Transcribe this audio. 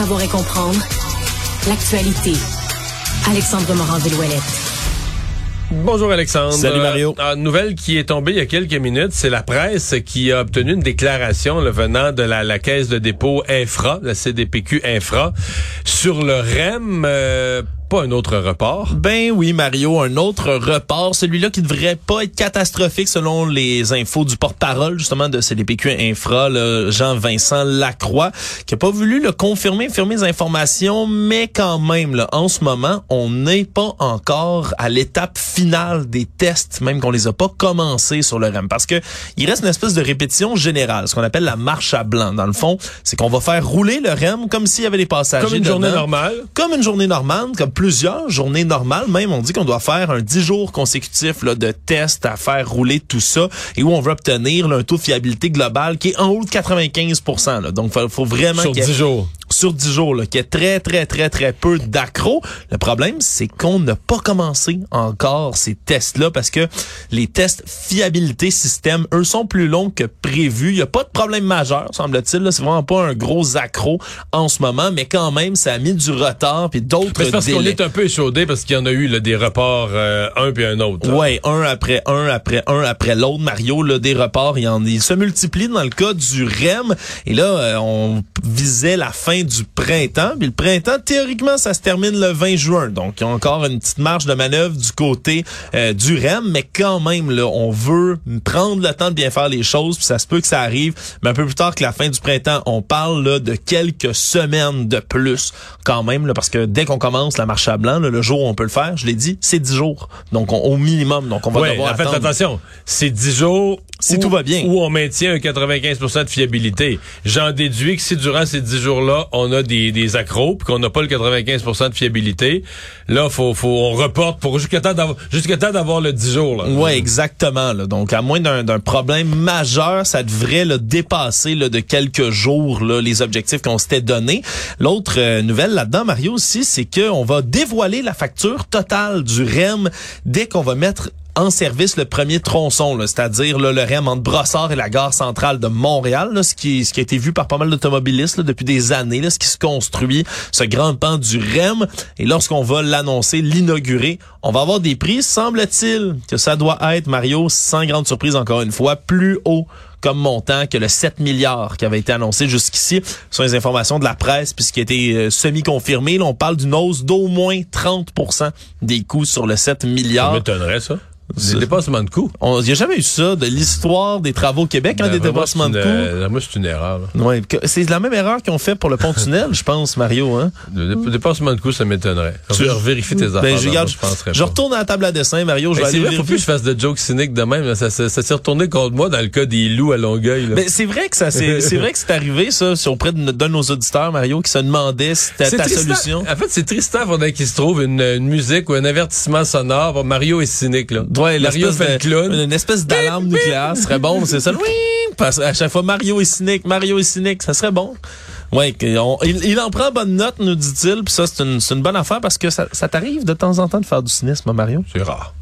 savoir et comprendre l'actualité. Alexandre Morand-Villouellette. Bonjour Alexandre. Salut Mario. Euh, une nouvelle qui est tombée il y a quelques minutes, c'est la presse qui a obtenu une déclaration le venant de la, caisse de dépôt Infra, la CDPQ Infra, sur le REM. Euh, pas un autre report? Ben oui, Mario, un autre report. Celui-là qui devrait pas être catastrophique selon les infos du porte-parole, justement, de CDPQ Infra, Jean-Vincent Lacroix, qui a pas voulu le confirmer, firmer les informations, mais quand même, là, en ce moment, on n'est pas encore à l'étape finale des tests, même qu'on les a pas commencés sur le REM. Parce que il reste une espèce de répétition générale, ce qu'on appelle la marche à blanc. Dans le fond, c'est qu'on va faire rouler le REM comme s'il y avait des passagers. Comme une journée normale. Comme une journée normale, comme plusieurs journées normales. Même, on dit qu'on doit faire un 10 jours consécutifs là, de tests à faire rouler tout ça et où on veut obtenir un taux de fiabilité global qui est en haut de 95% là. Donc, il faut, vraiment... Sur 10 jours sur 10 jours, là, qu'il y a très, très, très, très peu d'accro. Le problème, c'est qu'on n'a pas commencé encore ces tests-là parce que les tests fiabilité système, eux, sont plus longs que prévu. Il n'y a pas de problème majeur, semble-t-il. C'est vraiment pas un gros accro en ce moment, mais quand même, ça a mis du retard puis d'autres C'est parce qu'on est un peu échaudé parce qu'il y en a eu là, des reports euh, un puis un autre. Ouais, un après un après un après l'autre. Mario, là, des reports, il, en, il se multiplie dans le cas du REM. Et là, euh, on visait la fin du printemps. Puis le printemps, théoriquement, ça se termine le 20 juin. Donc, il y a encore une petite marge de manœuvre du côté euh, du REM. Mais quand même, là, on veut prendre le temps de bien faire les choses. Puis ça se peut que ça arrive. Mais un peu plus tard que la fin du printemps, on parle là, de quelques semaines de plus quand même. Là, parce que dès qu'on commence la marche à blanc, le jour où on peut le faire, je l'ai dit, c'est 10 jours. Donc, au minimum. Donc, on va ouais, devoir en fait, attention, c'est 10 jours si tout va bien. Où on maintient un 95% de fiabilité. J'en déduis que si durant ces 10 jours-là, on a des, des accros, puis qu'on n'a pas le 95% de fiabilité, là, faut, faut, on reporte pour jusqu'à temps d'avoir, jusqu'à temps d'avoir le 10 jours, là. Ouais, exactement, là. Donc, à moins d'un problème majeur, ça devrait, le dépasser, là, de quelques jours, là, les objectifs qu'on s'était donnés. L'autre euh, nouvelle là-dedans, Mario, aussi, c'est qu'on va dévoiler la facture totale du REM dès qu'on va mettre en service le premier tronçon, c'est-à-dire le REM entre Brossard et la gare centrale de Montréal, ce, qui, ce a été vu par pas mal d'automobilistes depuis des années, là, ce qui se construit, ce grand pan du REM. Et lorsqu'on va l'annoncer, l'inaugurer, on va avoir des prix, semble-t-il, que ça doit être, Mario, sans grande surprise encore une fois, plus haut comme montant que le 7 milliards qui avait été annoncé jusqu'ici. Ce sont les informations de la presse puisqu'il a été euh, semi-confirmé. on parle d'une hausse d'au moins 30% des coûts sur le 7 milliards. Ça m'étonnerait, ça. Des dépassements de coûts. Il n'y a jamais eu ça de l'histoire des travaux au Québec, hein, des dépassements de coûts. Euh, moi, c'est une erreur. Ouais, c'est la même erreur qu'ils ont fait pour le pont-tunnel, je pense, Mario. Hein? Le dépassement de coûts, ça m'étonnerait. Tu vais vérifier tes ben, affaires. je, regarde, je, retourne à la table à dessin, Mario. Je ben, c'est vrai, faut plus que je fasse de jokes cyniques de même. Ça, ça, s'est retourné contre moi dans le cas des loups à Longueuil. Ben, c'est vrai que ça, c'est vrai que c'est arrivé, ça, auprès d'un de nos auditeurs, Mario, qui se demandait si c'était ta solution. En fait, c'est Tristan, faudrait qu'il se trouve une, une, musique ou un avertissement sonore. Mario est cynique, là. Ouais, Mario fait une espèce d'alarme nucléaire serait bon, c'est ça. Oui, à chaque fois Mario est cynique, Mario est cynique, ça serait bon. Oui, il, en prend bonne note, nous dit-il, puis ça c'est une, bonne affaire parce que ça, t'arrive de temps en temps de faire du cynisme, Mario? C'est rare.